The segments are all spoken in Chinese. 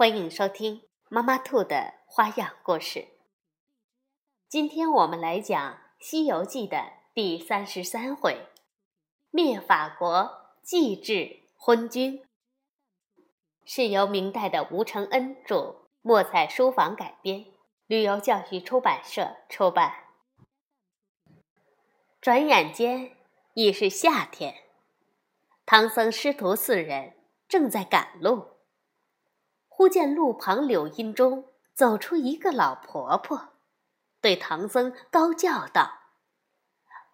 欢迎收听妈妈兔的花样故事。今天我们来讲《西游记》的第三十三回：灭法国，祭制昏君。是由明代的吴承恩著，墨彩书房改编，旅游教育出版社出版。转眼间已是夏天。唐僧师徒四人正在赶路，忽见路旁柳荫中走出一个老婆婆，对唐僧高叫道：“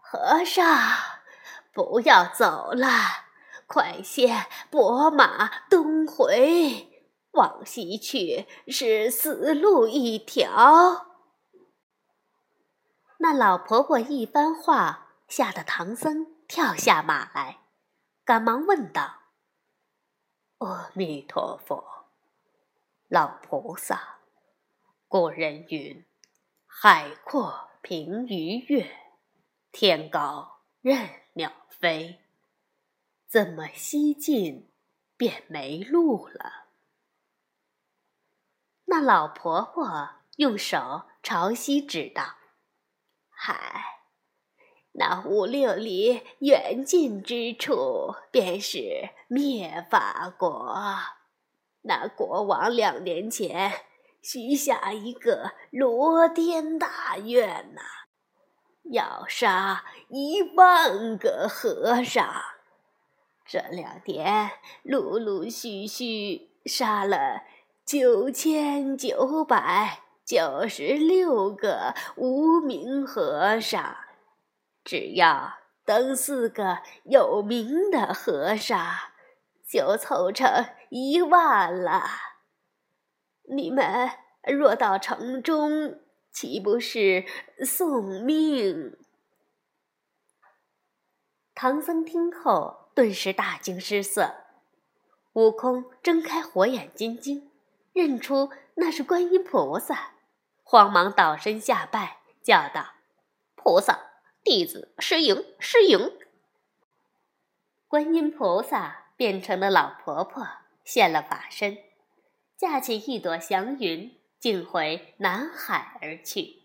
和尚，不要走了，快些拨马东回，往西去是死路一条。”那老婆婆一番话，吓得唐僧跳下马来。赶忙问道：“阿弥陀佛，老菩萨，古人云：‘海阔凭鱼跃，天高任鸟飞。’怎么西进便没路了？”那老婆婆用手朝西指道：“嗨！”那五六里远近之处，便是灭法国。那国王两年前许下一个罗天大愿呐，要杀一万个和尚。这两天陆陆续续杀了九千九百九十六个无名和尚。只要等四个有名的和尚，就凑成一万了。你们若到城中，岂不是送命？唐僧听后，顿时大惊失色。悟空睁开火眼金睛，认出那是观音菩萨，慌忙倒身下拜，叫道：“菩萨！”弟子失迎，失迎。观音菩萨变成了老婆婆，现了法身，驾起一朵祥云，竟回南海而去。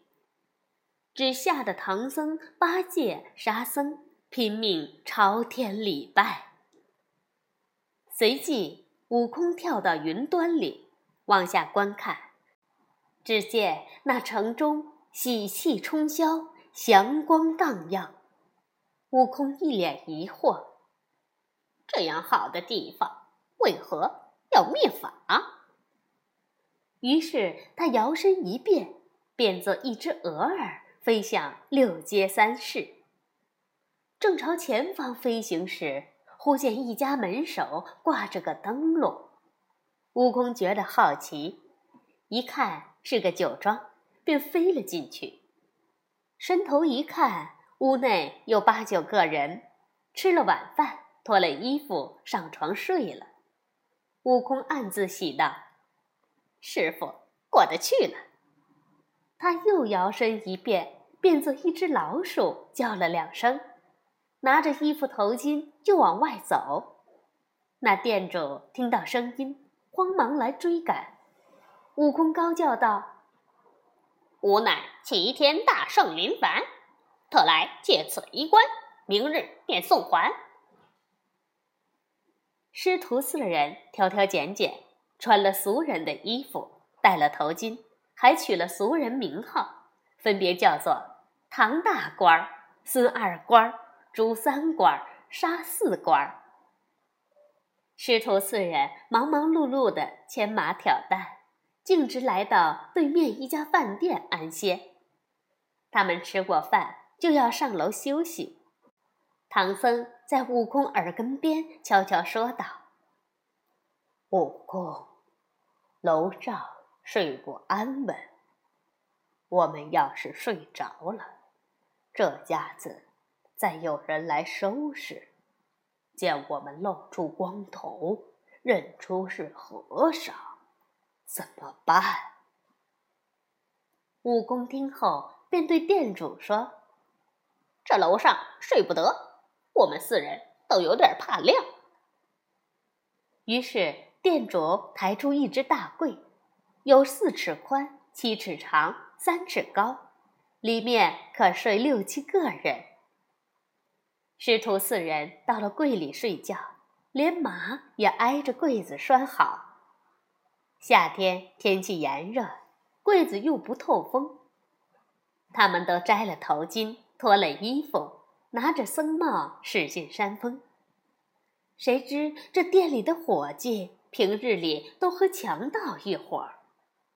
只吓得唐僧、八戒、沙僧拼命朝天礼拜。随即，悟空跳到云端里，往下观看，只见那城中喜气冲霄。祥光荡漾，悟空一脸疑惑：这样好的地方，为何要灭法？于是他摇身一变，变作一只鹅儿，飞向六街三市。正朝前方飞行时，忽见一家门首挂着个灯笼。悟空觉得好奇，一看是个酒庄，便飞了进去。伸头一看，屋内有八九个人，吃了晚饭，脱了衣服上床睡了。悟空暗自喜道：“师傅过得去了。”他又摇身一变，变作一只老鼠，叫了两声，拿着衣服头巾就往外走。那店主听到声音，慌忙来追赶。悟空高叫道。吾乃齐天大圣林凡，特来借此衣冠，明日便送还。师徒四人挑挑拣拣，穿了俗人的衣服，戴了头巾，还取了俗人名号，分别叫做唐大官儿、孙二官儿、朱三官儿、沙四官儿。师徒四人忙忙碌碌的牵马挑担。径直来到对面一家饭店安歇。他们吃过饭，就要上楼休息。唐僧在悟空耳根边悄悄说道：“悟空，楼上睡不安稳。我们要是睡着了，这家子再有人来收拾，见我们露出光头，认出是和尚，怎么办？”悟空听后，便对店主说：“这楼上睡不得，我们四人都有点怕亮。”于是店主抬出一只大柜，有四尺宽、七尺长、三尺高，里面可睡六七个人。师徒四人到了柜里睡觉，连马也挨着柜子拴好。夏天天气炎热。柜子又不透风，他们都摘了头巾，脱了衣服，拿着僧帽驶进山峰。谁知这店里的伙计平日里都和强盗一伙儿，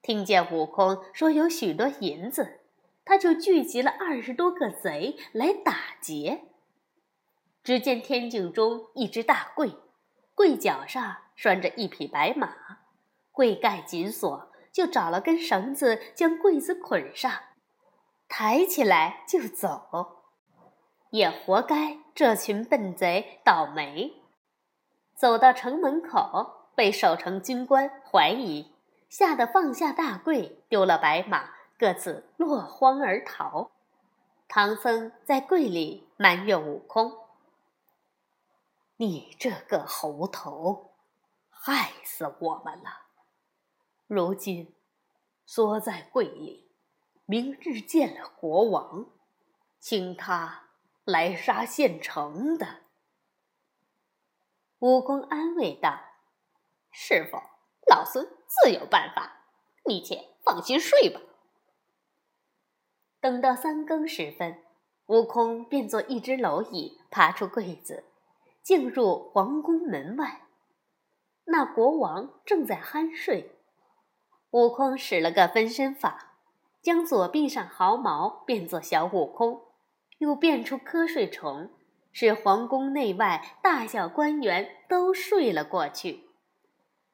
听见悟空说有许多银子，他就聚集了二十多个贼来打劫。只见天井中一只大柜，柜脚上拴着一匹白马，柜盖紧锁。就找了根绳子，将柜子捆上，抬起来就走。也活该这群笨贼倒霉。走到城门口，被守城军官怀疑，吓得放下大柜，丢了白马，各自落荒而逃。唐僧在柜里埋怨悟空：“你这个猴头，害死我们了。”如今缩在柜里，明日见了国王，请他来杀现成的。悟空安慰道：“师傅，老孙自有办法，你且放心睡吧。”等到三更时分，悟空变作一只蝼蚁，爬出柜子，进入皇宫门外。那国王正在酣睡。悟空使了个分身法，将左臂上毫毛变作小悟空，又变出瞌睡虫，使皇宫内外大小官员都睡了过去。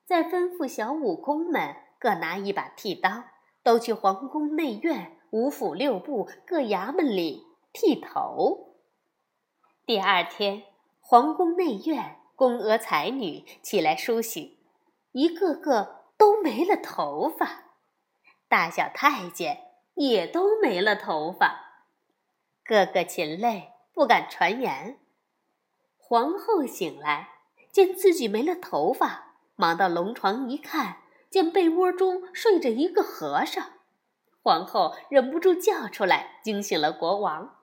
再吩咐小悟空们各拿一把剃刀，都去皇宫内院五府六部各衙门里剃头。第二天，皇宫内院宫娥才女起来梳洗，一个个。都没了头发，大小太监也都没了头发，个个噙泪，不敢传言。皇后醒来，见自己没了头发，忙到龙床一看，见被窝中睡着一个和尚。皇后忍不住叫出来，惊醒了国王。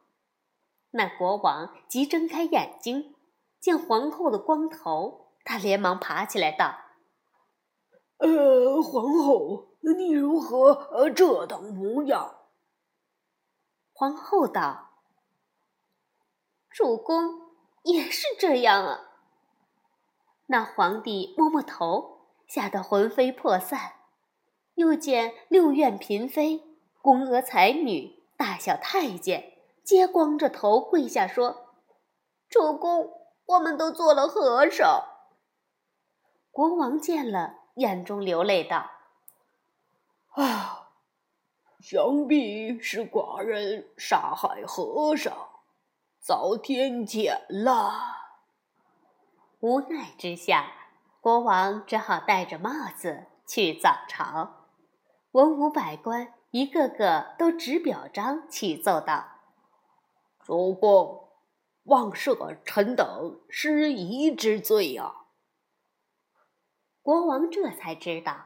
那国王急睁开眼睛，见皇后的光头，他连忙爬起来道。呃，皇后，你如何呃这等模样？皇后道：“主公也是这样啊。”那皇帝摸摸头，吓得魂飞魄散。又见六院嫔妃、宫娥才女、大小太监，皆光着头跪下说：“主公，我们都做了和尚。”国王见了。眼中流泪道：“啊，想必是寡人杀害和尚，遭天谴了。”无奈之下，国王只好戴着帽子去早朝。文武百官一个个都执表彰启奏道：“主公，妄赦臣等失仪之罪啊！”国王这才知道，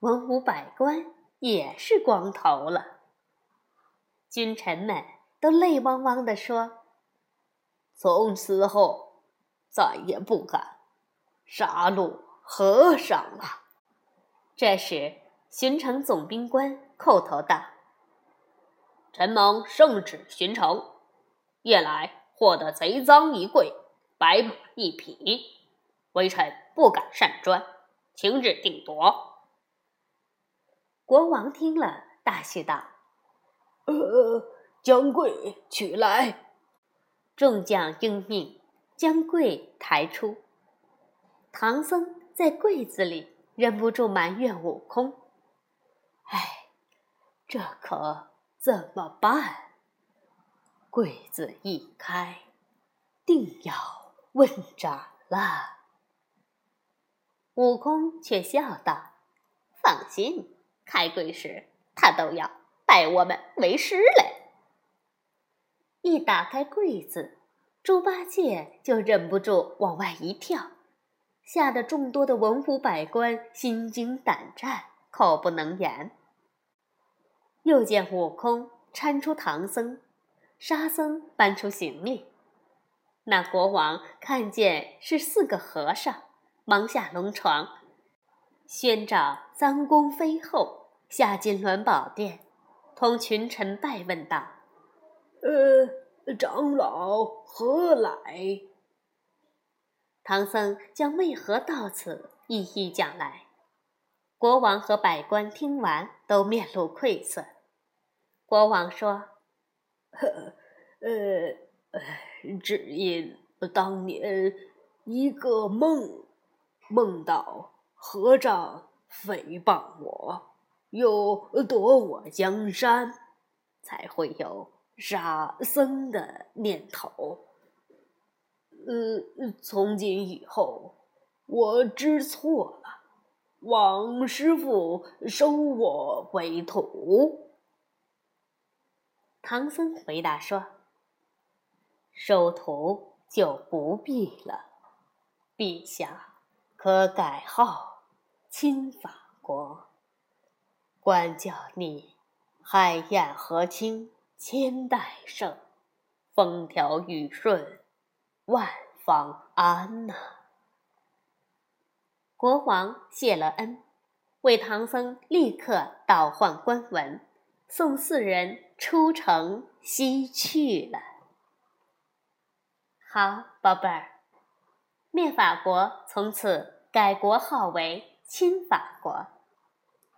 文武百官也是光头了。君臣们都泪汪汪地说：“从此后再也不敢杀戮和尚了。”这时，巡城总兵官叩头道：“臣蒙圣旨巡城，夜来获得贼赃一柜，白马一匹，微臣不敢擅专。”请旨定夺。国王听了，大喜道：“呃，将柜取来。”众将应命，将柜抬出。唐僧在柜子里忍不住埋怨悟空：“唉，这可怎么办？柜子一开，定要问斩了。悟空却笑道：“放心，开柜时他都要拜我们为师嘞。”一打开柜子，猪八戒就忍不住往外一跳，吓得众多的文武百官心惊胆战，口不能言。又见悟空搀出唐僧，沙僧搬出行李。那国王看见是四个和尚，忙下龙床，宣召三公妃后下金銮宝殿，同群臣拜问道。呃，长老何来？唐僧将为何到此一一讲来。国王和百官听完，都面露愧色。国王说：“呵呃，只因当年一个梦，梦到和尚诽谤我，又夺我江山，才会有。”沙僧的念头，呃，从今以后我知错了，望师傅收我为徒。唐僧回答说：“收徒就不必了，陛下可改号亲法国，官叫你海晏河清。”千代盛，风调雨顺，万方安呐！国王谢了恩，为唐僧立刻倒换官文，送四人出城西去了。好，宝贝儿，灭法国从此改国号为钦法国。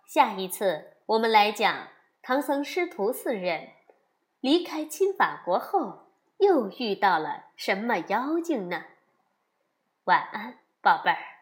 下一次我们来讲唐僧师徒四人。离开亲法国后，又遇到了什么妖精呢？晚安，宝贝儿。